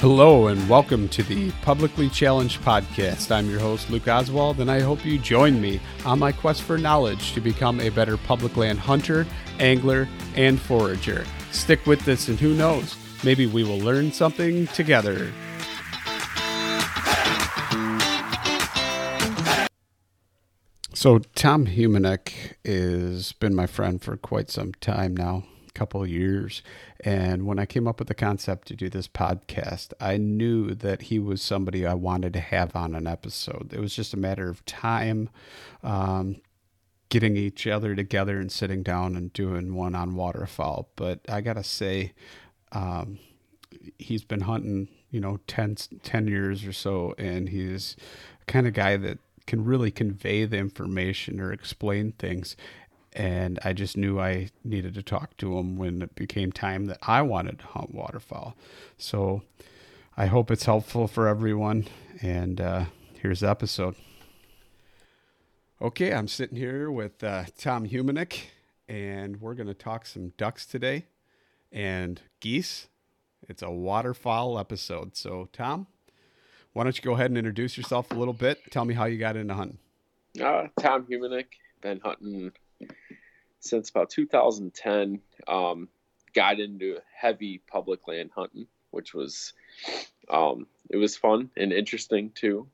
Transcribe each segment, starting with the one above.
Hello, and welcome to the Publicly Challenged Podcast. I'm your host, Luke Oswald, and I hope you join me on my quest for knowledge to become a better public land hunter, angler, and forager. Stick with this, and who knows, maybe we will learn something together. So, Tom Humanek has been my friend for quite some time now couple years. And when I came up with the concept to do this podcast, I knew that he was somebody I wanted to have on an episode. It was just a matter of time, um, getting each other together and sitting down and doing one on waterfowl. But I got to say, um, he's been hunting, you know, 10, 10 years or so, and he's kind of guy that can really convey the information or explain things and I just knew I needed to talk to him when it became time that I wanted to hunt waterfowl. So I hope it's helpful for everyone. And uh, here's the episode. Okay, I'm sitting here with uh, Tom Humanek, and we're going to talk some ducks today and geese. It's a waterfowl episode. So, Tom, why don't you go ahead and introduce yourself a little bit? Tell me how you got into hunting. Uh, Tom Humanek, been hunting since about 2010. Um, got into heavy public land hunting, which was um, it was fun and interesting too.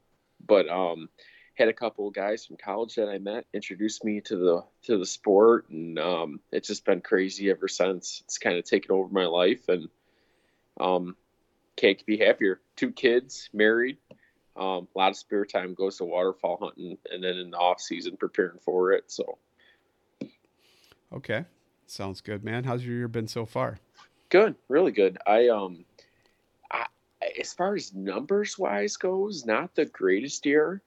But um, had a couple of guys from college that I met introduced me to the to the sport, and um, it's just been crazy ever since. It's kind of taken over my life, and um, can't be happier. Two kids, married. Um, a lot of spare time goes to waterfowl hunting, and then in the off season preparing for it. So Okay. Sounds good, man. How's your year been so far? Good, really good. I um I, as far as numbers wise goes, not the greatest year.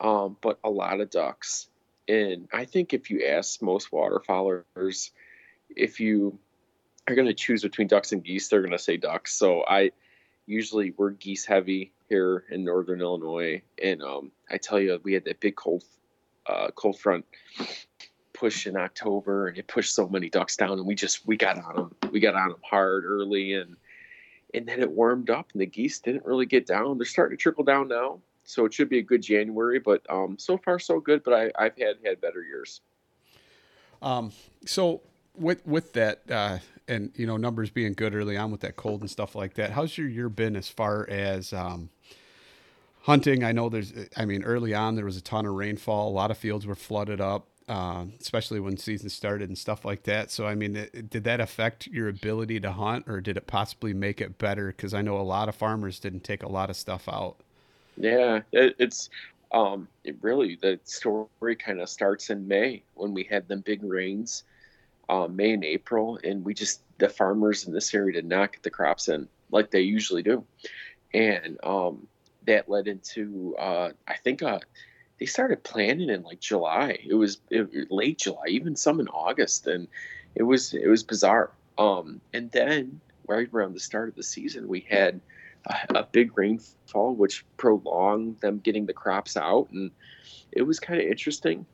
Um, but a lot of ducks. And I think if you ask most waterfowlers if you are going to choose between ducks and geese, they're going to say ducks. So I usually we're geese heavy here in northern Illinois, and um, I tell you, we had that big cold uh, cold front push in October, and it pushed so many ducks down, and we just we got on them. We got on them hard early, and and then it warmed up, and the geese didn't really get down. They're starting to trickle down now, so it should be a good January. But um, so far so good. But I, I've had had better years. Um, so with with that, uh, and you know numbers being good early on with that cold and stuff like that, how's your year been as far as um, hunting? I know there's, I mean, early on there was a ton of rainfall. A lot of fields were flooded up uh, especially when season started and stuff like that. So, I mean, it, did that affect your ability to hunt, or did it possibly make it better? Because I know a lot of farmers didn't take a lot of stuff out. Yeah, it, it's um, it really the story kind of starts in May when we had them big rains, um, May and April, and we just the farmers in this area did not get the crops in. like they usually do, and um, that led into uh, I think uh, they started planning in like July. It was it, late July, even some in August, and it was it was bizarre. Um, and then right around the start of the season, we had a, a big rainfall, which prolonged them getting the crops out, and it was kind of interesting.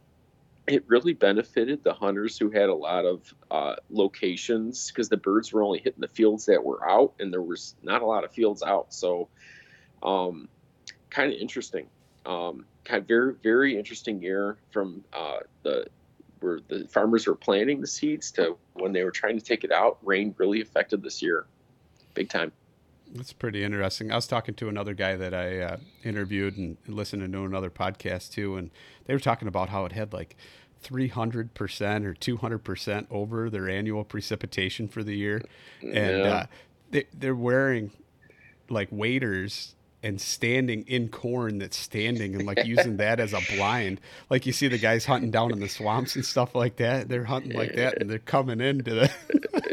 It really benefited the hunters who had a lot of uh, locations because the birds were only hitting the fields that were out, and there was not a lot of fields out. So, um, kind of interesting. Um, kind of very very interesting year from uh, the where the farmers were planting the seeds to when they were trying to take it out. Rain really affected this year, big time. That's pretty interesting. I was talking to another guy that I uh, interviewed and listened to another podcast too, and they were talking about how it had like 300% or 200% over their annual precipitation for the year. And yeah. uh, they, they're wearing like waders and standing in corn that's standing and like using that as a blind. Like you see the guys hunting down in the swamps and stuff like that. They're hunting like that and they're coming into the.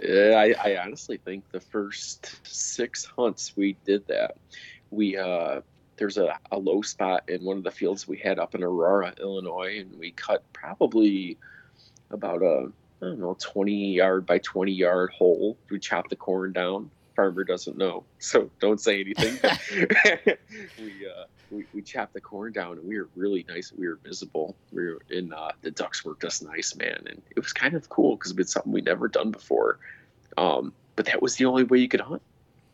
yeah, I, I honestly think the first six hunts we did that. We uh, there's a, a low spot in one of the fields we had up in Aurora, Illinois, and we cut probably about a I don't know 20 yard by 20 yard hole. We chopped the corn down farmer doesn't know, so don't say anything. we, uh, we we chopped the corn down, and we were really nice. We were visible. We were in uh, the ducks worked us nice, man, and it was kind of cool because it's something we'd never done before. Um, but that was the only way you could hunt.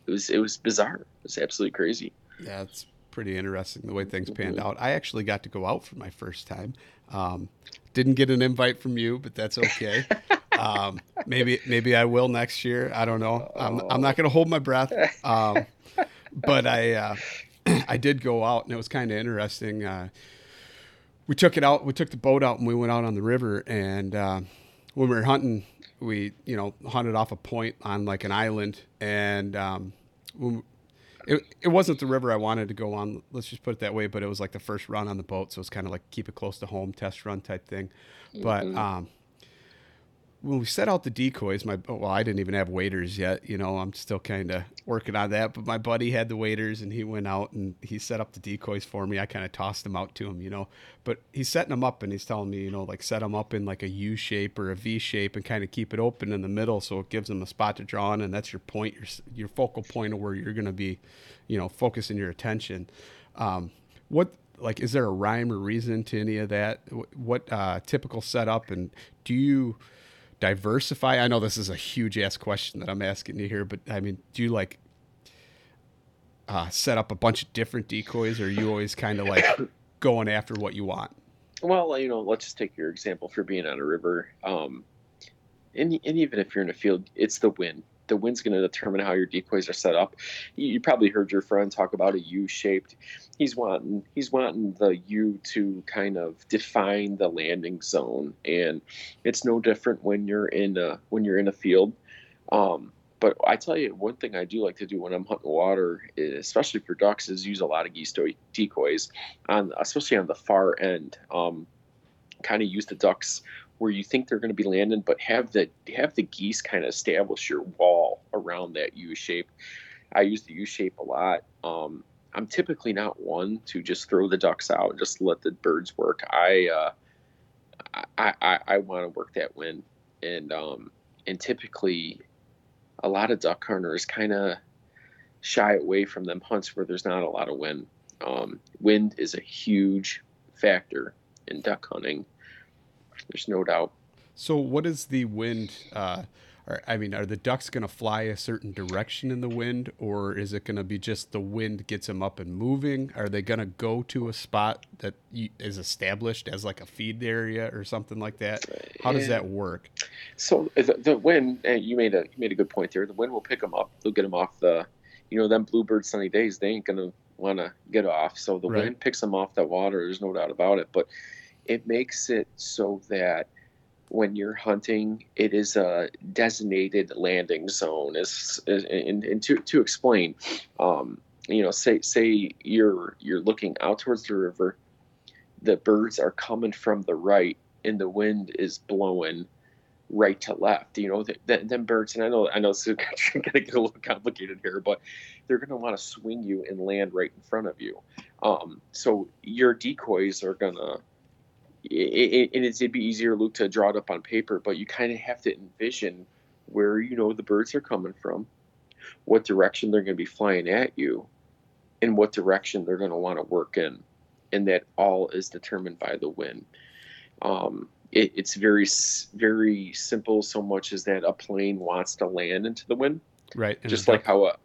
It was it was bizarre. It was absolutely crazy. Yeah, it's pretty interesting the way things panned mm-hmm. out. I actually got to go out for my first time. Um, didn't get an invite from you, but that's okay. Um, maybe maybe I will next year. I don't know. I'm, I'm not going to hold my breath. Um, but I uh, I did go out and it was kind of interesting. Uh, we took it out. We took the boat out and we went out on the river. And uh, when we were hunting, we you know hunted off a point on like an island. And um, we, it, it wasn't the river I wanted to go on. Let's just put it that way. But it was like the first run on the boat, so it's kind of like keep it close to home, test run type thing. But mm-hmm. um, when we set out the decoys, my well, I didn't even have waders yet. You know, I'm still kind of working on that. But my buddy had the waders, and he went out and he set up the decoys for me. I kind of tossed them out to him, you know. But he's setting them up, and he's telling me, you know, like set them up in like a U shape or a V shape, and kind of keep it open in the middle, so it gives them a spot to draw on, and that's your point, your your focal point of where you're going to be, you know, focusing your attention. Um, what like is there a rhyme or reason to any of that? What uh, typical setup, and do you diversify? I know this is a huge ass question that I'm asking you here, but I mean, do you like uh, set up a bunch of different decoys, or are you always kind of like going after what you want? Well, you know, let's just take your example for being on a river. Um, and, and even if you're in a field, it's the wind the wind's going to determine how your decoys are set up. You, you, probably heard your friend talk about a U-shaped. He's wanting he's wanting the U to kind of define the landing zone, and it's no different when you're in a when you're in a field. Um, but I tell you, one thing I do like to do when I'm hunting water, especially for ducks, is use a lot of geese decoys, on especially on the far end. Um, kind of use the ducks where you think they're going to be landing, but have the have the geese kind of establish your wall around that U shape. I use the U shape a lot. Um, I'm typically not one to just throw the ducks out and just let the birds work. I uh, I, I, I want to work that wind, and um, and typically, a lot of duck hunters kind of shy away from them hunts where there's not a lot of wind. Um, wind is a huge factor in duck hunting there's no doubt. So, what is the wind? Uh, or, I mean, are the ducks going to fly a certain direction in the wind, or is it going to be just the wind gets them up and moving? Are they going to go to a spot that is established as like a feed area or something like that? How does uh, that work? So uh, the, the wind, uh, you made a you made a good point there. The wind will pick them up. They'll get them off the, you know, them bluebird sunny days. They ain't going to want to get off. So the right. wind picks them off that water. There's no doubt about it. But it makes it so that when you're hunting, it is a designated landing zone. Is, and, and to, to explain, um, you know, say say you're you're looking out towards the river, the birds are coming from the right, and the wind is blowing right to left. You know, then, then birds, and I know I know is going to get a little complicated here, but they're going to want to swing you and land right in front of you. Um, so your decoys are going to, and it'd be easier, Luke, to draw it up on paper, but you kind of have to envision where you know the birds are coming from, what direction they're going to be flying at you, and what direction they're going to want to work in, and that all is determined by the wind. Um, it, it's very very simple so much as that a plane wants to land into the wind. Right just like how a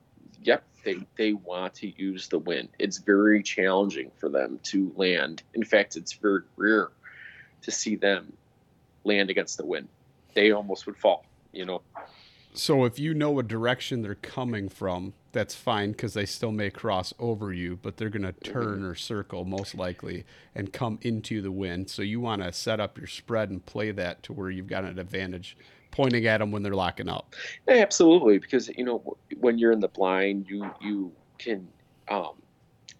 yep they they want to use the wind. It's very challenging for them to land. In fact it's very rare to see them land against the wind they almost would fall you know so if you know a direction they're coming from that's fine because they still may cross over you, but they're going to turn or circle most likely and come into the wind. So you want to set up your spread and play that to where you've got an advantage pointing at them when they're locking up. Absolutely, because you know when you're in the blind, you you can um,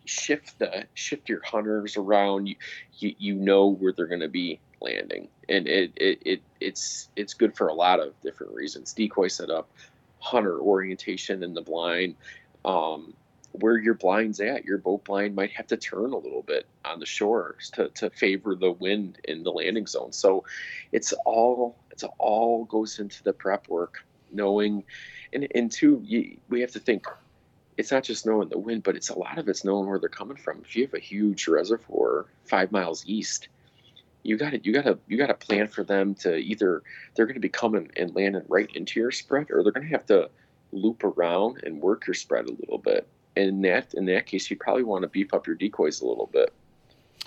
shift the shift your hunters around. You you, you know where they're going to be landing, and it, it it it's it's good for a lot of different reasons. Decoy setup, hunter orientation in the blind. Um, where your blind's at, your boat blind might have to turn a little bit on the shores to, to favor the wind in the landing zone. So it's all it's all goes into the prep work, knowing and and two, you, we have to think it's not just knowing the wind, but it's a lot of it's knowing where they're coming from. If you have a huge reservoir five miles east, you got to you got to you got to plan for them to either they're going to be coming and landing right into your spread, or they're going to have to loop around and work your spread a little bit. And in that in that case, you probably want to beef up your decoys a little bit.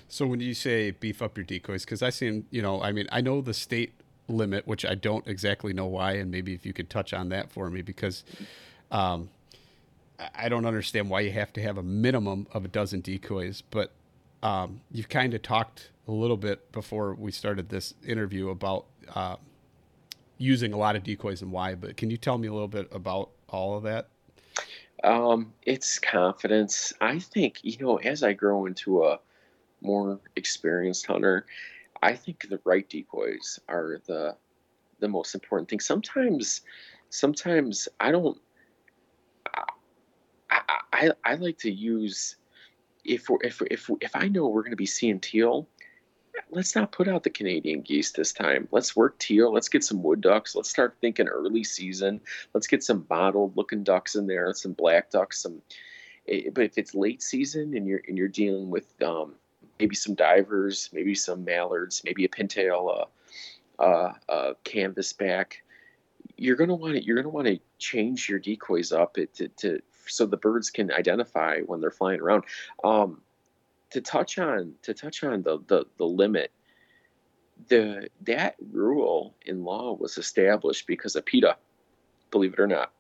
So when you say beef up your decoys, because I seen you know, I mean, I know the state limit, which I don't exactly know why, and maybe if you could touch on that for me, because um, I don't understand why you have to have a minimum of a dozen decoys, but um, you've kind of talked a little bit before we started this interview about uh, using a lot of decoys and why. But can you tell me a little bit about all of that? Um, it's confidence. I think you know, as I grow into a more experienced hunter, I think the right decoys are the the most important thing. Sometimes, sometimes I don't. I, I, like to use if we're, if if if I know we're going to be seeing teal, let's not put out the Canadian geese this time. Let's work teal. Let's get some wood ducks. Let's start thinking early season. Let's get some mottled looking ducks in there, some black ducks, some. Eh, but if it's late season and you're and you're dealing with um, maybe some divers, maybe some mallards, maybe a pintail, uh, uh, uh, canvasback, you're gonna want to you're gonna want to change your decoys up to, to so the birds can identify when they're flying around. Um, to touch on to touch on the, the the limit, the that rule in law was established because of PETA, believe it or not.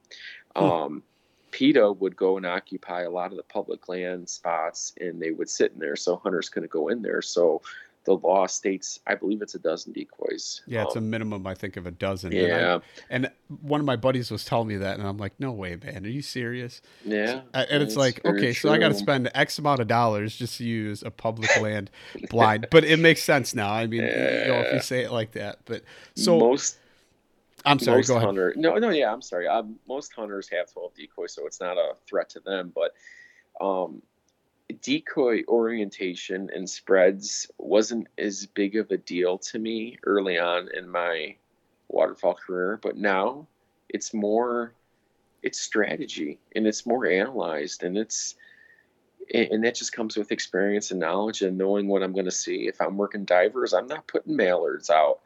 Hmm. Um, PETA would go and occupy a lot of the public land spots, and they would sit in there, so hunters couldn't go in there. So the law states, I believe it's a dozen decoys. Yeah, it's um, a minimum, I think, of a dozen. Yeah. And, I, and, one of my buddies was telling me that, and I'm like, no way, man. Are you serious? Yeah. So, and it's, like, okay, true. so I got to spend X amount of dollars just to use a public land blind. But it makes sense now. I mean, yeah. you know, if you say it like that. But so. Most. I'm sorry. Most go ahead. Hunter, no, no, yeah, I'm sorry. Um, most hunters have 12 decoys, so it's not a threat to them. But um, decoy orientation and spreads wasn't as big of a deal to me early on in my waterfowl career, but now it's more it's strategy and it's more analyzed and it's and that just comes with experience and knowledge and knowing what I'm going to see. If I'm working divers, I'm not putting mallards out.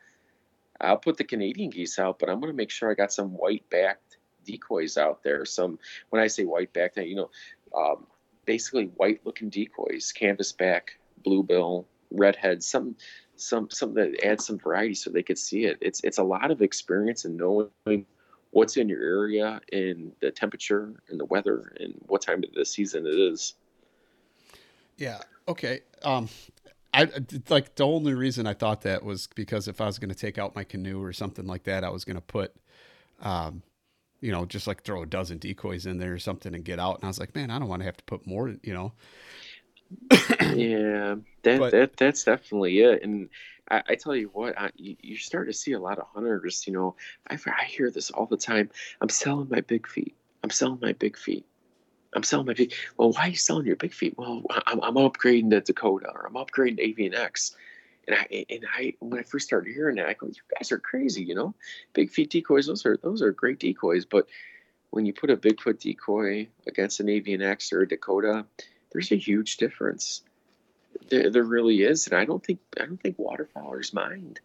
I'll put the Canadian geese out, but I'm going to make sure I got some white backed decoys out there. Some when I say white backed, you know, um, basically white looking decoys, canvasback, bluebill, redhead, some some some that adds some variety so they could see it. It's it's a lot of experience and knowing what's in your area and the temperature and the weather and what time of the season it is. Yeah. Okay. Um, I like the only reason I thought that was because if I was going to take out my canoe or something like that, I was going to put, um, you know, just like throw a dozen decoys in there or something and get out. And I was like, man, I don't want to have to put more, you know. yeah, that, but, that that's definitely it. And I, I tell you what, I, you, start to see a lot of hunters. You know, I, I hear this all the time. I'm selling my big feet. I'm selling my big feet. I'm selling my feet. Well, why are you selling your big feet? Well, I'm, I'm upgrading to Dakota or I'm upgrading to Avian X. And I and I when I first started hearing that, I go, "You guys are crazy," you know. Big feet decoys, those are those are great decoys. But when you put a Bigfoot decoy against an Avian X or a Dakota, there's a huge difference. There, there really is, and I don't think I don't think waterfowlers mind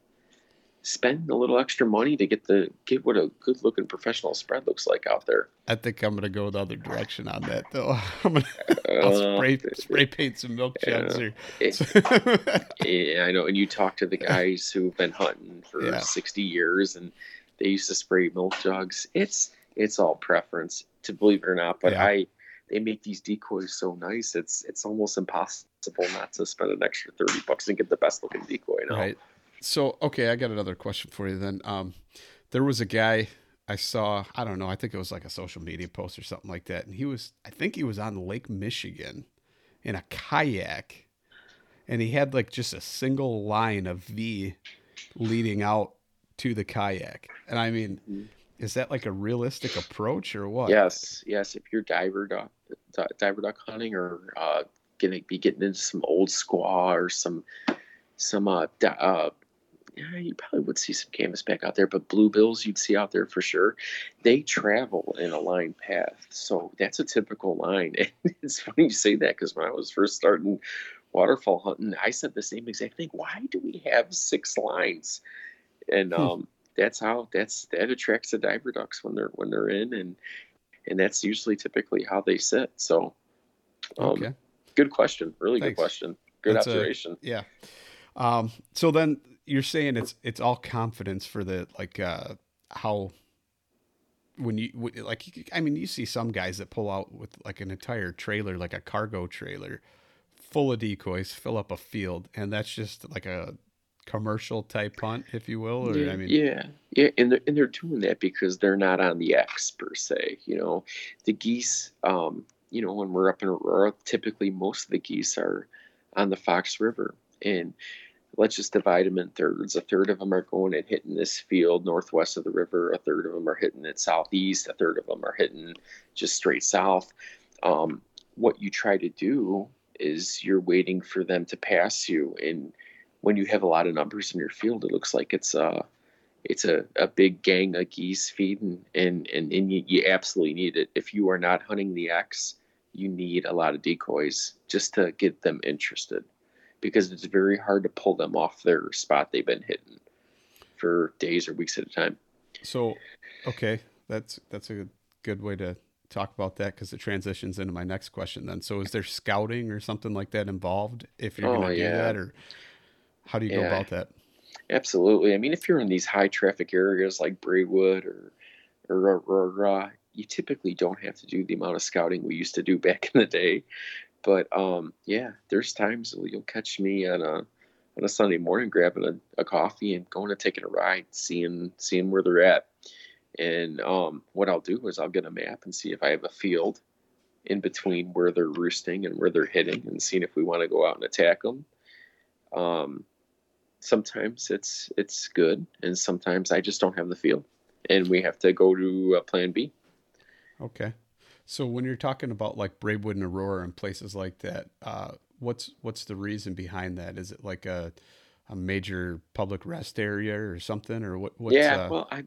spend a little extra money to get the get what a good looking professional spread looks like out there. I think I'm gonna go the other direction on that though. I'm gonna I'll uh, spray spray paint some milk jugs or yeah, I know. And you talk to the guys who've been hunting for yeah. sixty years and they used to spray milk jugs. It's it's all preference to believe it or not. But yeah. I they make these decoys so nice it's it's almost impossible not to spend an extra 30 bucks and get the best looking decoy now. Right. So, okay, I got another question for you then. Um, there was a guy I saw, I don't know, I think it was like a social media post or something like that. And he was, I think he was on Lake Michigan in a kayak. And he had like just a single line of V leading out to the kayak. And I mean, is that like a realistic approach or what? Yes, yes. If you're diver duck, diver duck hunting or uh, gonna be getting into some old squaw or some some uh, uh, yeah, you probably would see some canvasback out there, but bluebills you'd see out there for sure. They travel in a line path, so that's a typical line. And it's funny you say that because when I was first starting waterfowl hunting, I said the same exact thing. Why do we have six lines? And hmm. um, that's how that's that attracts the diver ducks when they're when they're in, and and that's usually typically how they sit. So, um, okay, good question, really Thanks. good question, good that's observation. A, yeah. Um, so then you're saying it's it's all confidence for the like uh how when you like I mean you see some guys that pull out with like an entire trailer like a cargo trailer full of decoys fill up a field and that's just like a commercial type hunt if you will or yeah, I mean yeah yeah and they're, and they're doing that because they're not on the X per se you know? The geese um you know when we're up in Aurora typically most of the geese are on the Fox River and let's just divide them in thirds. A third of them are going and hitting this field northwest of the river. A third of them are hitting it southeast. A third of them are hitting just straight south. Um, what you try to do is you're waiting for them to pass you, and when you have a lot of numbers in your field, it looks like it's a it's a, a big gang of geese feeding, and and and you, you absolutely need it. If you are not hunting the X, you need a lot of decoys just to get them interested because it's very hard to pull them off their spot they've been hitting for days or weeks at a time. So, okay, that's that's a good way to talk about that because it transitions into my next question. Then, so is there scouting or something like that involved if you're oh, going to yeah. do that, or how do you yeah. go about that? Absolutely. I mean, if you're in these high traffic areas like Braidwood or or, or uh, you typically don't have to do the amount of scouting we used to do back in the day but um, yeah, there's times you'll catch me on a on a Sunday morning grabbing a, a coffee and going and taking a ride, seeing seeing where they're at. And um, what I'll do is I'll get a map and see if I have a field in between where they're roosting and where they're hitting, and seeing if we want to go out and attack them. Um, sometimes it's it's good, and sometimes I just don't have the field, and we have to go to uh, Plan B. Okay. So when you're talking about like Braidwood and Aurora and places like that, uh, what's what's the reason behind that? Is it like a a major public rest area or something, or what? What's, yeah, uh... well, I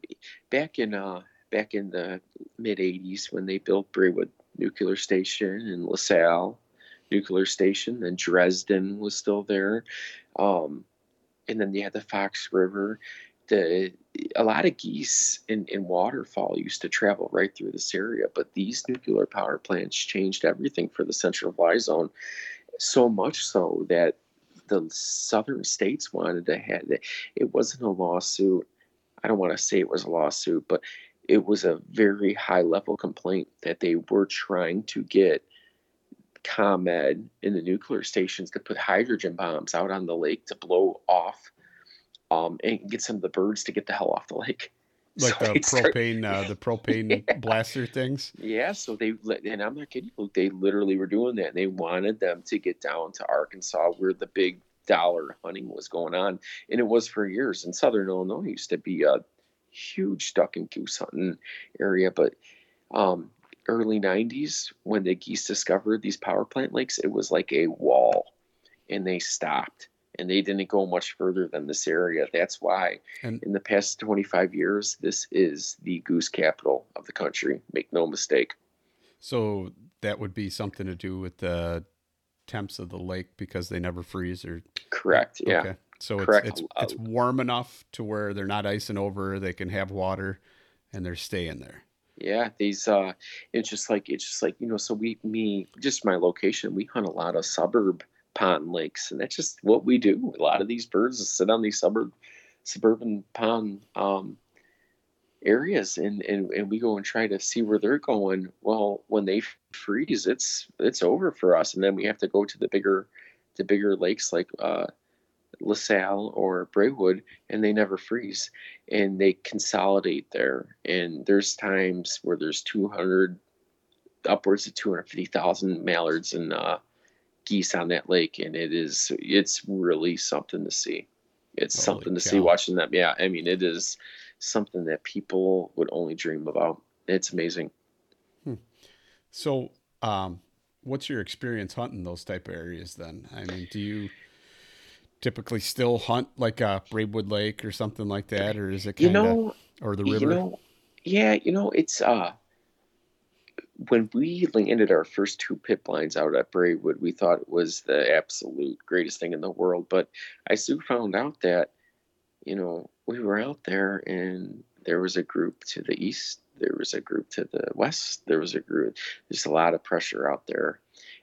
back in uh back in the mid '80s when they built Braidwood Nuclear Station and LaSalle Nuclear Station, then Dresden was still there, um, and then you had the Fox River. The a lot of geese in, in waterfowl used to travel right through this area, but these nuclear power plants changed everything for the central fly zone so much so that the southern states wanted to have it. It wasn't a lawsuit. I don't want to say it was a lawsuit, but it was a very high level complaint that they were trying to get ComEd in the nuclear stations to put hydrogen bombs out on the lake to blow off um, and get some of the birds to get the hell off the lake. Like so the propane, start... uh, the propane yeah. blaster things. Yeah, so they and I'm not kidding you, they literally were doing that. They wanted them to get down to Arkansas, where the big dollar hunting was going on, and it was for years. In southern Illinois, used to be a huge duck and goose hunting area, but um, early 90s when the geese discovered these power plant lakes it was like a wall and they stopped and they didn't go much further than this area that's why And- in the past 25 years this is the goose capital of the country make no mistake So that would be something to do with the temps of the lake because they never freeze or correct yeah Okay. So Correct. it's it's it's warm enough to where they're not icing over, they can have water and they're staying there. Yeah, these uh it's just like it's just like, you know, so we me just my location, we hunt a lot of suburb pond lakes and that's just what we do. A lot of these birds sit on these suburb suburban pond um areas and, and and we go and try to see where they're going. Well, when they freeze, it's it's over for us and then we have to go to the bigger the bigger lakes like uh LaSalle or Braidwood, and they never freeze, and they consolidate there. And there's times where there's 200, upwards of 250,000 mallards and uh, geese on that lake, and it is it's really something to see. It's Holy something to see watching them. Yeah, I mean it is something that people would only dream about. It's amazing. So, um, what's your experience hunting those type of areas then? I mean, do you typically still hunt like a Braidwood Lake or something like that, or is it You kind of know, or the You river? know, yeah, you know, it's uh when we landed our first two pit blinds out at Braidwood, we thought it was the absolute greatest thing in the world. But I soon found out that, you know, we were out there and there was a group to the east, there was a group to the west, there was a group, there's a lot of pressure out there.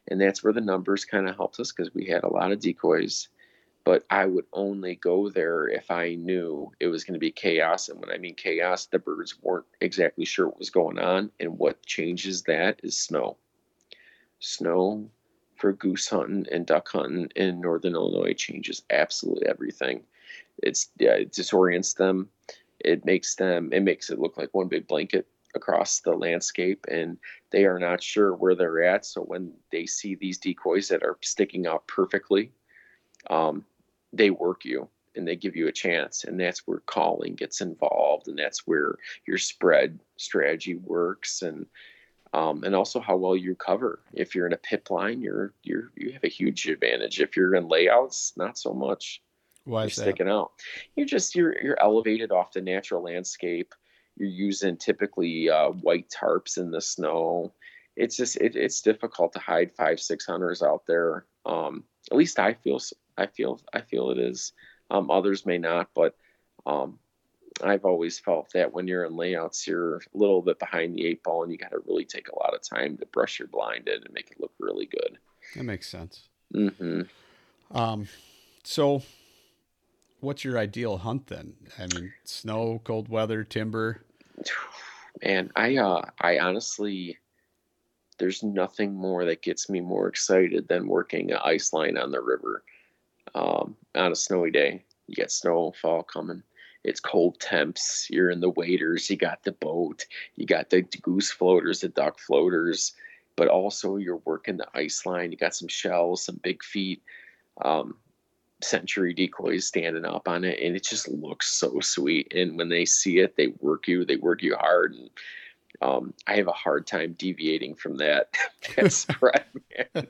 And that's where the numbers kind of helped us because we had a lot of decoys but I would only go there if I knew it was going to be chaos. And when I mean chaos, the birds weren't exactly sure what was going on. And what changes that is snow. Snow for goose hunting and duck hunting in northern Illinois changes absolutely everything. It's yeah, it disorients them. It makes them it makes it look like one big blanket across the landscape and they are not sure where they're at. So when they see these decoys that are sticking out perfectly, um, they work you and they give you a chance and that's where calling gets involved and that's where your spread strategy works and um, and also how well you cover. If you're in a pit line you're you're you have a huge advantage. If you're in layouts not so much. Why you're is that? sticking out. You're just you're you're elevated off the natural landscape. You're using typically uh, white tarps in the snow. It's just it, it's difficult to hide five six hunters out there. Um, at least i feel i feel i feel it is um, others may not but um, i've always felt that when you're in layouts you're a little bit behind the eight ball and you got to really take a lot of time to brush your blind in and make it look really good That makes sense. hmm Um, so what's your ideal hunt then? I mean, snow, cold weather, timber. Man, I uh I honestly there's nothing more that gets me more excited than working an ice line on the river um, on a snowy day. You got snowfall coming. It's cold temps. You're in the waders. You got the boat. You got the goose floaters, the duck floaters, but also you're working the ice line. You got some shells, some big feet, um, sentry decoys standing up on it, and it just looks so sweet. And when they see it, they work you. They work you hard, and um, I have a hard time deviating from that, that spread, man.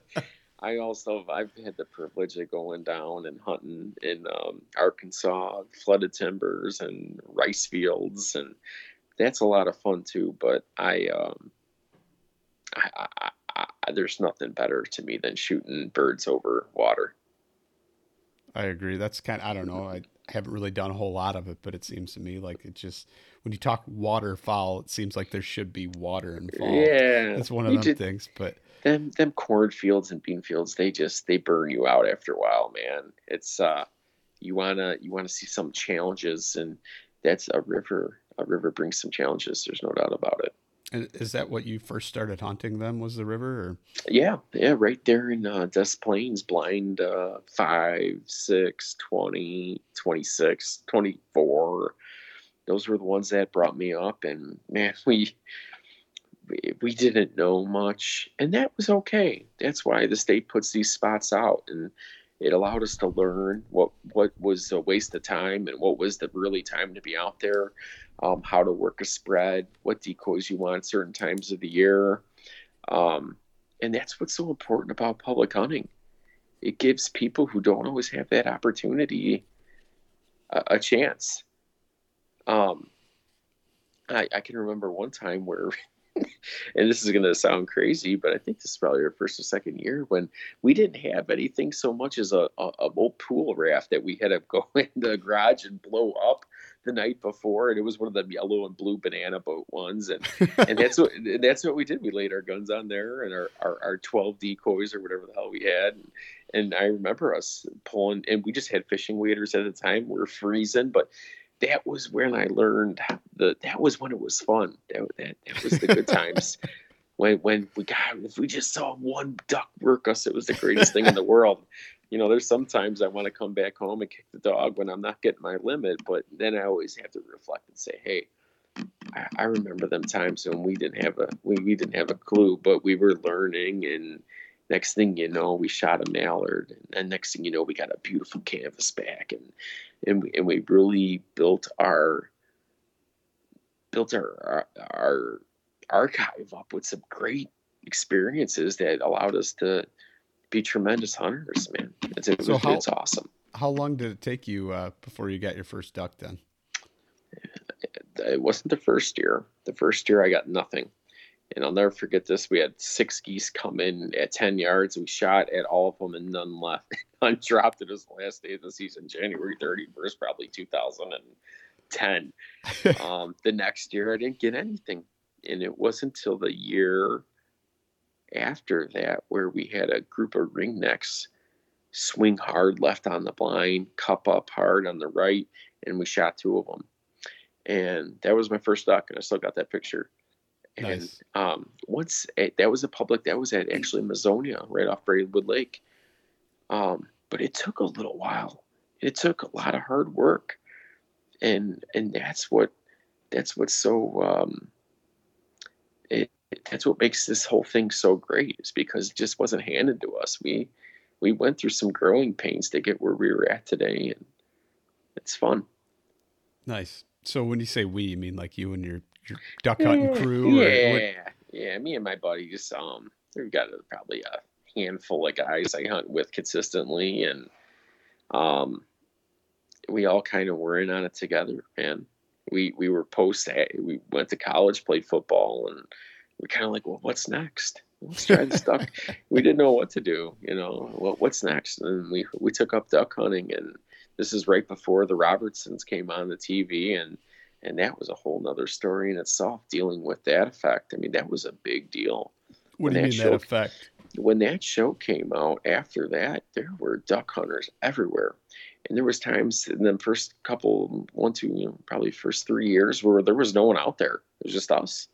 I also I've had the privilege of going down and hunting in um, Arkansas, flooded timbers and rice fields, and that's a lot of fun too. But I, um, I, I, I, there's nothing better to me than shooting birds over water. I agree. That's kind of, I don't know. I haven't really done a whole lot of it, but it seems to me like it just, when you talk waterfowl, it seems like there should be water involved. Yeah, That's one of them did- things, but them them cornfields and bean fields they just they burn you out after a while man. It's uh you wanna you wanna see some challenges and that's a river a river brings some challenges there's no doubt about it is that what you first started haunting them was the river or? yeah yeah right there in uh des plaines blind uh 5 6 20 26 24 those were the ones that brought me up and man we, we didn't know much and that was okay that's why the state puts these spots out and it allowed us to learn what what was a waste of time and what was the really time to be out there um, how to work a spread what decoys you want certain times of the year. Um, and that's what's so important about public hunting. It gives people who don't always have that opportunity a, a chance. Um, I, I can remember one time where and this is going to sound crazy, but I think this is probably our first or second year when we didn't have anything so much as a, a, a old pool raft that we had to go in the garage and blow up the night before, and it was one of the yellow and blue banana boat ones, and and that's what and that's what we did. We laid our guns on there and our, our, our twelve decoys or whatever the hell we had, and, and I remember us pulling, and we just had fishing waders at the time. We are freezing, but that was when I learned the that was when it was fun. That that, that was the good times. when when we got if we just saw one duck work us, it was the greatest thing in the world. You know, there's sometimes I want to come back home and kick the dog when I'm not getting my limit, but then I always have to reflect and say, hey, I, I remember them times when we didn't have a we, we didn't have a clue, but we were learning and next thing you know, we shot a mallard, and next thing you know, we got a beautiful canvas back, and and we, and we really built our built our, our, our archive up with some great experiences that allowed us to be tremendous hunters. Man, it's, it, so how, it's awesome. How long did it take you uh, before you got your first duck? Then it wasn't the first year. The first year I got nothing. And I'll never forget this. We had six geese come in at 10 yards. We shot at all of them and none left. none dropped it as the last day of the season, January 31st, probably 2010. um, the next year, I didn't get anything. And it wasn't until the year after that where we had a group of ringnecks swing hard left on the blind, cup up hard on the right, and we shot two of them. And that was my first duck, and I still got that picture. Nice. And um, once it, that was a public, that was at actually Mazonia, right off Braidwood Lake. Um, but it took a little while. It took a lot of hard work, and and that's what that's what's so um, it, that's what makes this whole thing so great is because it just wasn't handed to us. We we went through some growing pains to get where we were at today, and it's fun. Nice. So when you say we, you mean like you and your your duck hunting eh, crew? Yeah, yeah. Me and my buddies. Um, we've got probably a handful of guys I hunt with consistently, and um, we all kind of were in on it together, man. We we were post. We went to college, played football, and we're kind of like, well, what's next? Let's try this duck. we didn't know what to do, you know. What what's next? And we we took up duck hunting, and this is right before the Robertsons came on the TV, and and that was a whole nother story in itself dealing with that effect. I mean that was a big deal. What do you mean show, that effect? When that show came out after that there were duck hunters everywhere. And there was times in the first couple one two you know, probably first three years where there was no one out there. It was just us.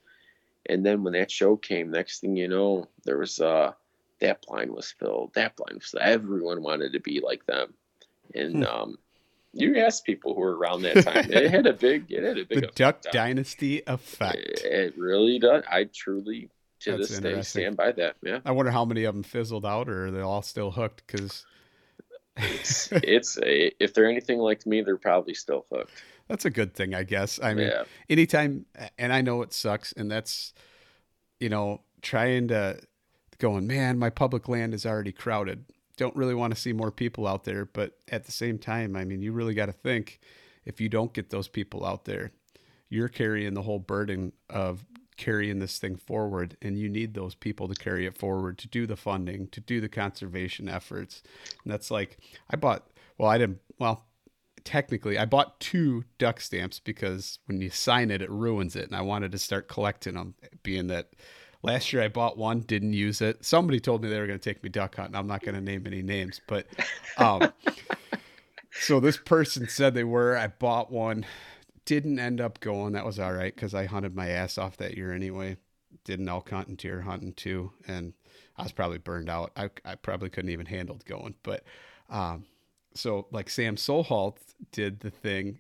And then when that show came next thing you know there was uh that blind was filled. That blind was filled. everyone wanted to be like them. And hmm. um you ask people who were around that time. it had a big, it had a big the Duck Dynasty effect. It, it, really does. I truly, to That's this day, stand by that. Yeah. I wonder how many of them fizzled out, or are they all still hooked? Because it's, it's a, if they're anything like me, they're probably still hooked. That's a good thing, I guess. I mean, yeah. anytime, and I know it sucks, and that's, you know, trying to going, man, my public land is already crowded don't really want to see more people out there. But at the same time, I mean, you really got to think if you don't get those people out there, you're carrying the whole burden of carrying this thing forward and you need those people to carry it forward to do the funding to do the conservation efforts and that's like i bought well i didn't well technically i bought two duck stamps because when you sign it it ruins it and i wanted to start collecting them being that Last year I bought one, didn't use it. Somebody told me they were going to take me duck hunting. I'm not going to name any names, but um, so this person said they were. I bought one, didn't end up going. That was all right because I hunted my ass off that year anyway. Did an elk hunt and deer hunting too, and I was probably burned out. I, I probably couldn't even handle going, but um, so like Sam Soholt did the thing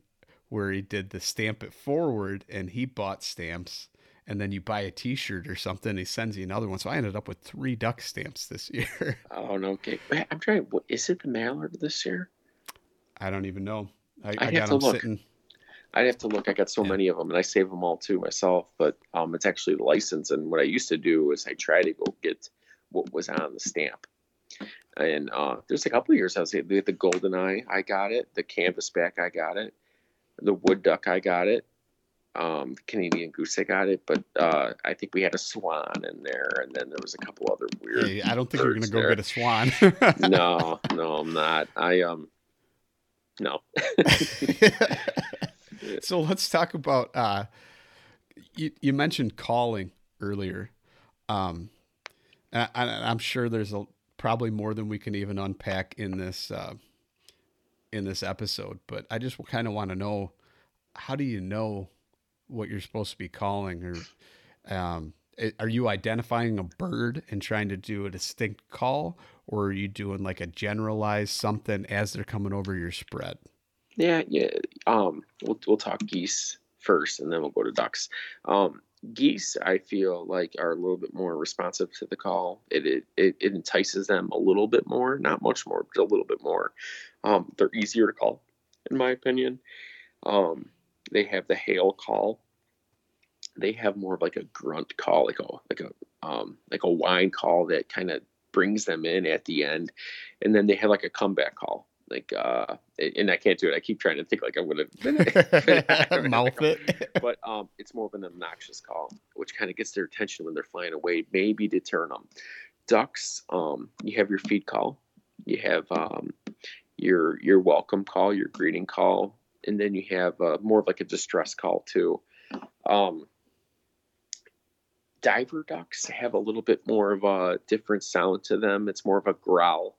where he did the stamp it forward and he bought stamps and then you buy a T-shirt or something. He sends you another one. So I ended up with three duck stamps this year. Oh no, okay. I'm trying. What, is it the mallard this year? I don't even know. I, I got to them look. sitting. I'd have to look. I got so Yeah. many of them, and I save them all too myself. But um, it's actually the license. And what I used to do is I try to go get what was on the stamp. And uh, there's a couple of years I was the golden eye. I got it. The canvas back. I got it. The wood duck. I got it. Um, the Canadian goose. I got it. But uh, I think we had a swan in there, and then there was a couple other weird. Hey, I don't think you're gonna go there. get a swan. no, no, I'm not. I um, no. so let's talk about uh you, you mentioned calling earlier um and I, i'm sure there's a probably more than we can even unpack in this uh in this episode but i just kind of want to know how do you know what you're supposed to be calling or um are you identifying a bird and trying to do a distinct call or are you doing like a generalized something as they're coming over your spread Yeah, yeah. Um, we'll we'll talk geese first, and then we'll go to ducks. Um, geese, I feel like are a little bit more responsive to the call. It it it, it entices them a little bit more, not much more, but a little bit more. Um, they're easier to call, in my opinion. Um, they have the hail call. They have more of like a grunt call, like a like a um like a whine call that kind of brings them in at the end, and then they have like a comeback call. Like uh, and I can't do it. I keep trying to think like I'm gonna mouth it but um, it's more of an obnoxious call, which kind of gets their attention when they're flying away, maybe deter them. Ducks, um, you have your feed call, you have um, your your welcome call, your greeting call, and then you have uh, more of like a distress call too. Um, diver ducks have a little bit more of a different sound to them. It's more of a growl.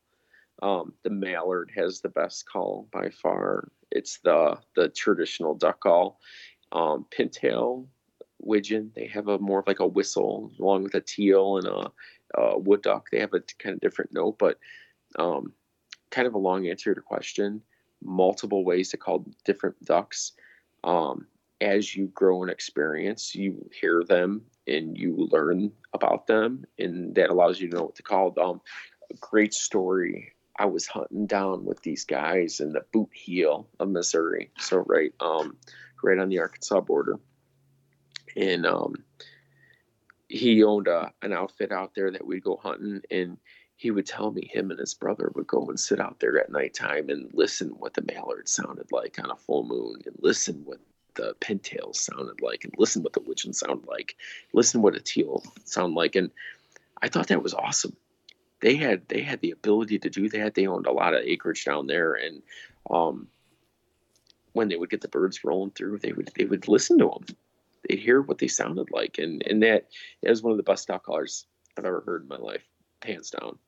Um, the mallard has the best call by far. It's the the traditional duck call. Um, pintail, widgeon, they have a more of like a whistle, along with a teal and a, a wood duck. They have a kind of different note, but um, kind of a long answer to question. Multiple ways to call different ducks. Um, as you grow in experience, you hear them and you learn about them, and that allows you to know what to call them. A great story. I was hunting down with these guys in the boot heel of Missouri, so right, um, right on the Arkansas border, and um, he owned a, an outfit out there that we'd go hunting, and he would tell me him and his brother would go and sit out there at nighttime and listen what the mallard sounded like on a full moon, and listen what the pintails sounded like, and listen what the widgeon sounded like, listen what a teal sounded like, and I thought that was awesome they had they had the ability to do that. They owned a lot of acreage down there, and um, when they would get the birds rolling through, they would they would listen to them. They'd hear what they sounded like, and and that that was one of the best duck callers I've ever heard in my life, hands down.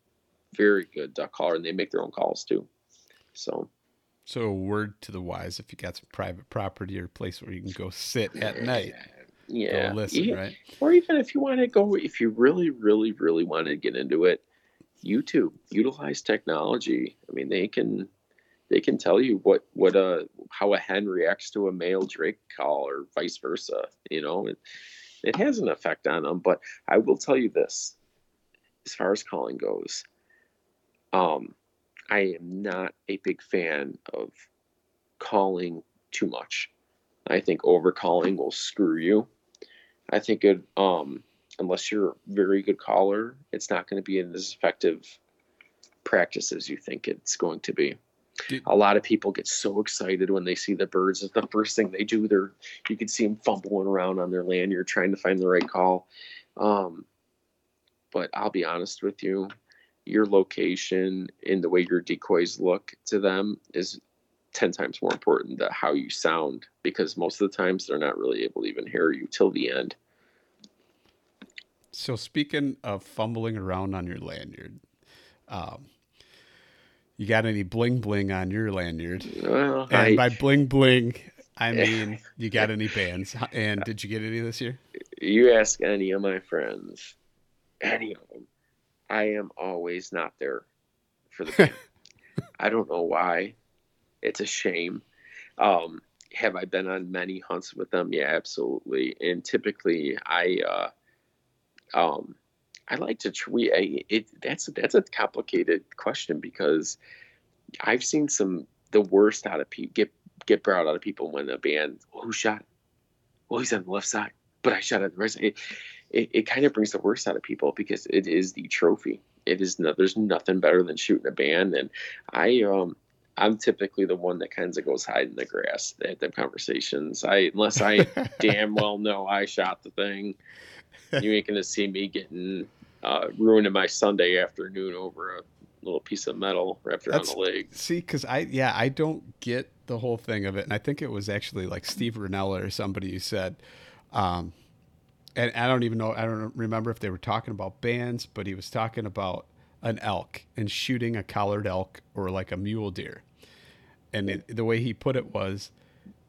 Very good duck caller, and they make their own calls too. So So a word to the wise: if you got some private property or place where you can go sit at night, yeah, listen, yeah. right? or even if you want to go, if you really, really, really want to get into it, YouTube utilize technology. I mean, they can they can tell you what what a how a hen reacts to a male drake call or vice versa. You know, it it has an effect on them. But I will tell you this, as far as calling goes, um, I am not a big fan of calling too much. I think overcalling will screw you. I think it um unless you're a very good caller, it's not going to be as effective practice as you think it's going to be. A lot of people get so excited when they see the birds. It's the first thing they do. They're you can see them fumbling around on their lanyard trying to find the right call. Um, but I'll be honest with you, your location and the way your decoys look to them is 10 times more important than how you sound because most of the times they're not really able to even hear you till the end. So speaking of fumbling around on your lanyard, um, you got any bling bling on your lanyard? Well, And I, by bling bling, I mean you got any bands? And did you get any this year? you ask any of my friends, any of them, I am always not there for the band. I don't know why. It's a shame. Um, have I been on many hunts with them? Yeah, absolutely. And typically, I uh, um, I like to tweet. I, it that's that's a complicated question because I've seen some the worst out of people get get brought out of people when a band who shot well he's on the left side but I shot at the right side. It, it, kind of brings the worst out of people because it is the trophy. It is no, there's nothing better than shooting a band, and I um I'm typically the one that kind of goes hide in the grass at the conversations. I unless I damn well know I shot the thing, you ain't gonna see me getting uh, ruining my Sunday afternoon over a little piece of metal wrapped around That's- the leg. See, because I yeah I don't get the whole thing of it, and I think it was actually like Steve Rinella or somebody who said, um, and I don't even know I don't remember if they were talking about bands, but he was talking about an elk and shooting a collared elk or like a mule deer, and it, the way he put it was,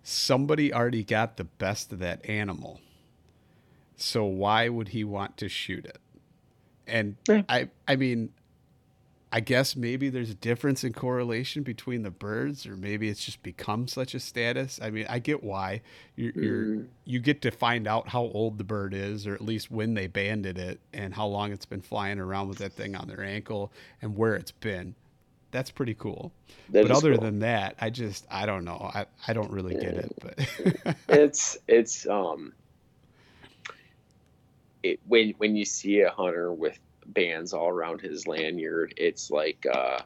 somebody already got the best of that animal, so why would he want to shoot it? And. I I mean I guess maybe there's a difference in correlation between the birds, or maybe it's just become such a status. I mean, I get why you're, you're Mm. you get to find out how old the bird is, or at least when they banded it, and how long it's been flying around with that thing on their ankle, and where it's been. That's pretty cool. That but other cool. than that, I just I don't know. I I don't really get it. But it's it's um it, when when you see a hunter with bands all around his lanyard, it's like uh,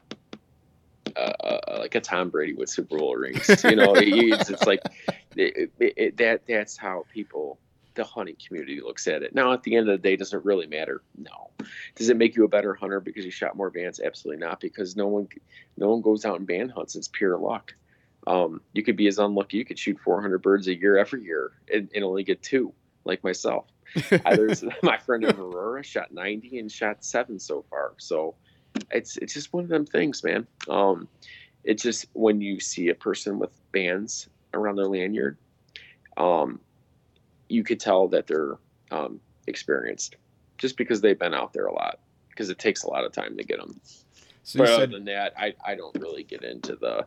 uh, uh like a Tom Brady with Super Bowl rings. You know, it's, it's like it, it, it, that. That's how people, the hunting community, looks at it. Now, at the end of the day, does it really matter? No. Does it make you a better hunter because you shot more bands? Absolutely not. Because no one, no one goes out and band hunts. It's pure luck. Um, you could be as unlucky. You could shoot 400 birds a year every year and, and only get two, like myself. My friend in Aurora shot 90 and shot seven so far. So it's it's just one of them things, man. Um, it's just when you see a person with bands around their lanyard, um, you could tell that they're um, experienced, just because they've been out there a lot. Because it takes a lot of time to get them. so but other said than that, I, I don't really get into the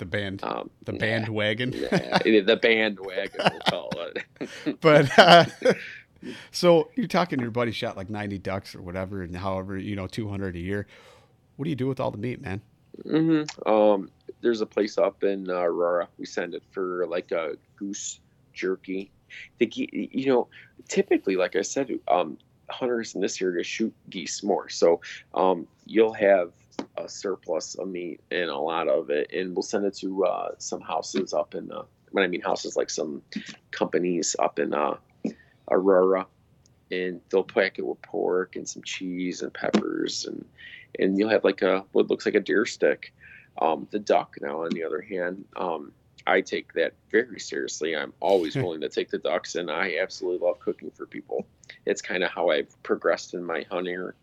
the band um, the bandwagon. nah, the bandwagon, we'll call it. but uh, so you're talking your buddy shot like 90 ducks or whatever and however you know 200 a year what do you do with all the meat man hmm Um, there's a place up in uh, Aurora. We send it for like a goose jerky. The ge- you know, typically, like I said, um, hunters in this area shoot geese more. So um, you'll have a surplus of meat and a lot of it, and we'll send it to uh, some houses up in. Uh, when I mean houses, like some companies up in uh, Aurora, and they'll pack it with pork and some cheese and peppers and and you'll have like a what looks like a deer stick. Um, the duck, now on the other hand, um, I take that very seriously. I'm always willing to take the ducks, and I absolutely love cooking for people. It's kind of how I've progressed in my hunter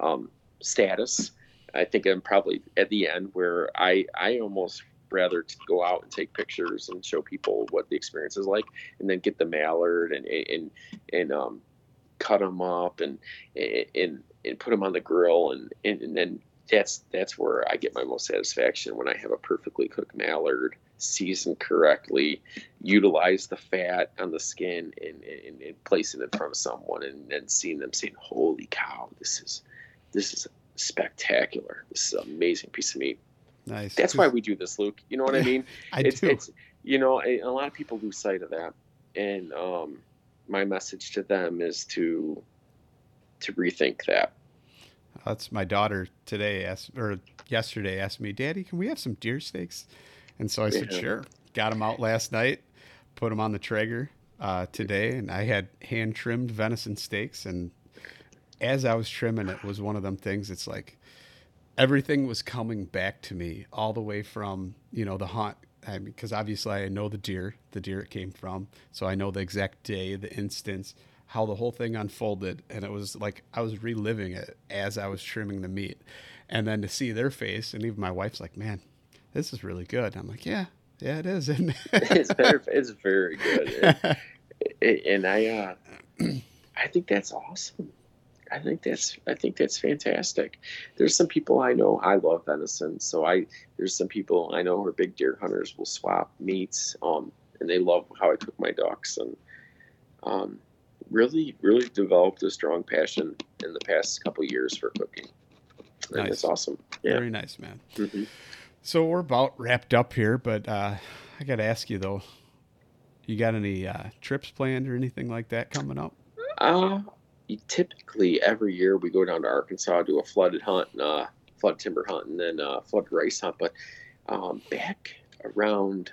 um, status. I think I'm probably at the end where I I almost rather go out and take pictures and show people what the experience is like, and then get the mallard and and and um, cut them up and and and put them on the grill and, and and then that's that's where I get my most satisfaction when I have a perfectly cooked mallard seasoned correctly, utilize the fat on the skin and, and, and place it in front of someone and then seeing them saying, Holy cow, this is this is spectacular. This is an amazing piece of meat. nice That's why we do this, Luke. You know what I mean? i it's, do it's you know a, lot of people lose sight of that and um, my message to them is to to rethink that that's my daughter today asked or yesterday asked me daddy can we have some deer steaks and so i said Yeah. sure got them out last night put them on the traeger uh, today and i had hand trimmed venison steaks and as i was trimming it was one of them things it's like everything was coming back to me all the way from you know the hunt I mean, because obviously I know the deer, the deer it came from, so I know the exact day, the instance, how the whole thing unfolded, and it was like I was reliving it as I was trimming the meat, and then to see their face, and even my wife's like, "Man, this is really good." I'm like, "Yeah, yeah, it is." isn't it?" it's very it's very good and, and i uh i think that's awesome I think that's I think that's fantastic. There's some people I know I love venison, so I there's some people I know who are big deer hunters will swap meats, um, and they love how I cook my ducks, and um, really really developed a strong passion in the past couple years for cooking. And Nice. It's awesome. Yeah. Very nice, man. Mhm. So we're about wrapped up here, but uh, I got to ask you though, you got any uh, trips planned or anything like that coming up? Uh, typically every year we go down to Arkansas do a flooded hunt, and, uh, flood timber hunt, and then uh, flood rice hunt. But um, back around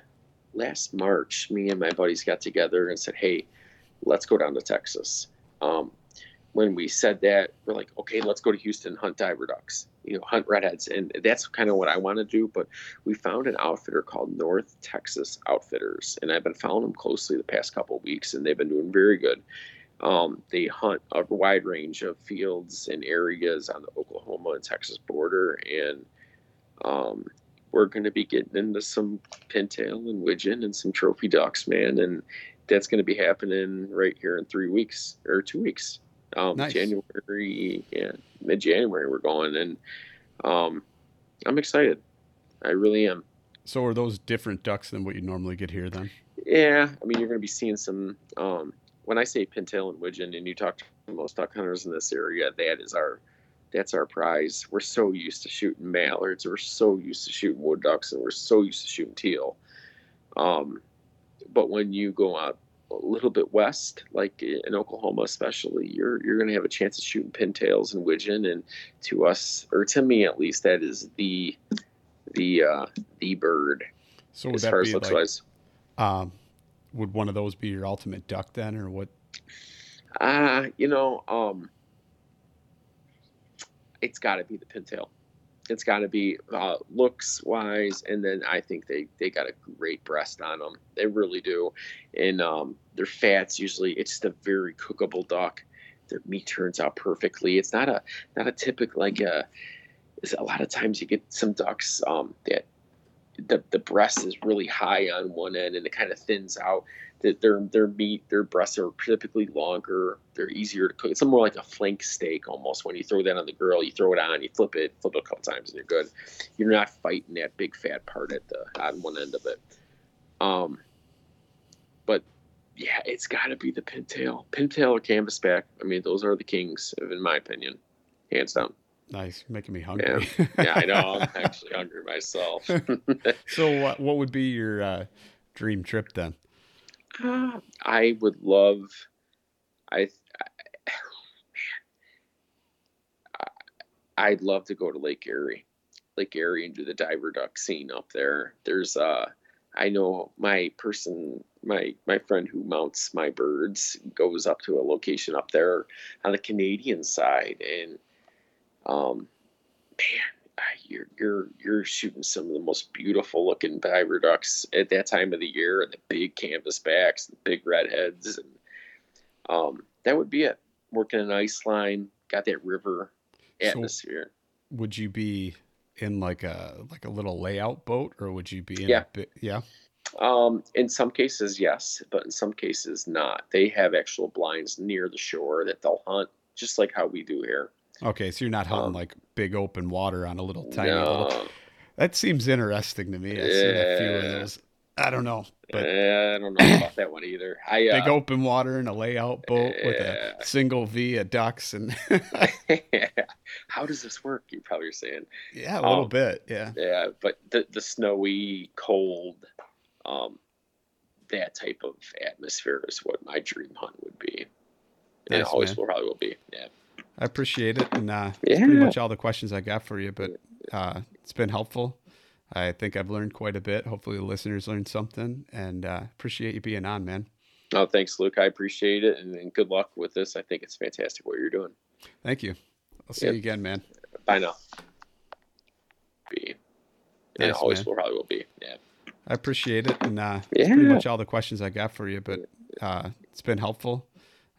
last March, me and my buddies got together and said, "Hey, let's go down to Texas." Um, when we said that, we're like, "Okay, let's go to Houston, hunt diver ducks, you know, hunt redheads," and that's kind of what I want to do. But we found an outfitter called North Texas Outfitters, and I've been following them closely the past couple of weeks, and they've been doing very good. Um, they hunt a wide range of fields and areas on the Oklahoma and Texas border, and um, we're going to be getting into some pintail and widgeon and some trophy ducks, man, and that's going to be happening right here in three weeks or two weeks. Um, Nice. January, yeah, mid-January we're going, and um, I'm excited. I really am. So are those different ducks than what you normally get here then? Yeah, I mean, you're going to be seeing some. Um, when I say pintail and widgeon, and you talk to most duck hunters in this area, that is our, that's our prize. We're so used to shooting mallards, we're so used to shooting wood ducks, and we're so used to shooting teal. Um, but when you go out a little bit west, like in Oklahoma, especially, you're you're going to have a chance of shooting pintails and widgeon, and to us, or to me at least, that is the the uh, the bird So as far as looks like, wise. um, would one of those be your ultimate duck then, or what? Uh, you know, um, it's got to be the pintail. It's got to be uh, looks wise, and then I think they they got a great breast on them. They really do, and um, their fats usually it's just a very cookable duck. Their meat turns out perfectly. It's not a not a typical like a. A lot of times you get some ducks um, that the the breast is really high on one end and it kind of thins out that their their meat, their breasts are typically longer. They're easier to cook. It's more like a flank steak almost. When you throw that on the grill, you throw it on, you flip it, flip it a couple times, and you're good. You're not fighting that big fat part at the on one end of it. Um, but yeah, it's got to be the pintail, pintail or canvasback. I mean, those are the kings, in my opinion, hands down. Nice, making me hungry. Yeah, I know. I'm actually hungry myself. so what what would be your uh, dream trip then? Uh, I would love. I, I, I'd love to go to Lake Erie, Lake Erie, and do the diver duck scene up there. There's uh, I know my person, my my friend who mounts my birds goes up to a location up there on the Canadian side, and um, man, you're you're you're shooting some of the most beautiful looking diver ducks at that time of the year, and the big canvas backs, the big redheads, and um, that would be it. Working an ice line, got that river So- atmosphere. Would you be in like a like a little layout boat, or would you be in Yeah. a bit? Yeah. Um, in some cases, yes, but in some cases, not. They have actual blinds near the shore that they'll hunt, just like how we do here. Okay, so you're not hunting Um, like big open water on a little tiny little. That seems interesting to me. I've seen a few of Yeah. those. I don't know, but eh, I don't know about that one either. I uh, big open water and a layout boat with a single V of ducks and how does this work? You probably are saying. yeah, a little Um, bit. Yeah. Yeah, but the the snowy, cold, um, that type of atmosphere is what my dream hunt would be, and Nice, it always man. will probably will be. Yeah. I appreciate it, and uh, that's pretty much all the questions I got for you. But uh, it's been helpful. I think I've learned quite a bit. Hopefully, the listeners learned something, and uh, appreciate you being on, man. Oh, thanks, Luke. I appreciate it, and, and good luck with this. I think it's fantastic what you're doing. Thank you. I'll see Yep. you again, man. Bye now. Be. And it always man. will probably will be. Yeah. I appreciate it, and uh, that's pretty much all the questions I got for you. But uh, it's been helpful.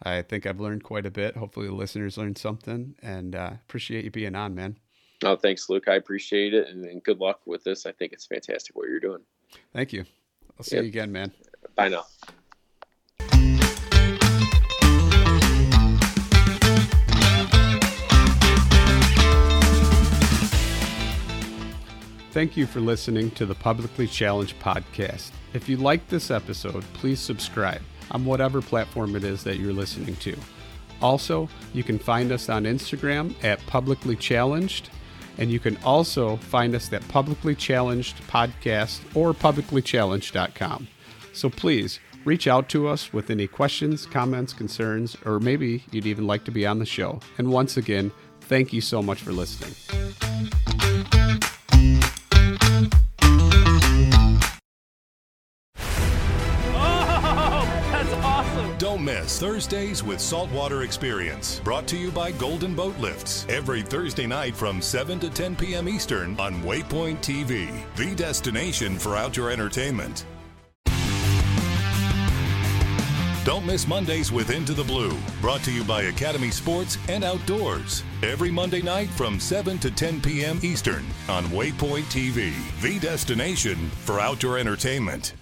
I think I've learned quite a bit. Hopefully, the listeners learned something and uh, appreciate you being on, man. Oh, thanks, Luke. I appreciate it and, and, good luck with this. I think it's fantastic what you're doing. Thank you. I'll see yep. you again, man. Bye now. Thank you for listening to the Publicly Challenged podcast. If you liked this episode, please subscribe on whatever platform it is that you're listening to. Also, you can find us on Instagram at Publicly Challenged, and you can also find us at Publicly Challenged Podcast or publiclychallenged.com. So please reach out to us with any questions, comments, concerns, or maybe you'd even like to be on the show. And once again, thank you so much for listening. Thursdays with Saltwater Experience, brought to you by Golden Boat Lifts. Every Thursday night from 7 to 10 p.m. Eastern on Waypoint TV, the destination for outdoor entertainment. Don't miss Mondays with Into the Blue, brought to you by Academy Sports and Outdoors. Every Monday night from 7 to 10 p.m. Eastern on Waypoint TV, the destination for outdoor entertainment.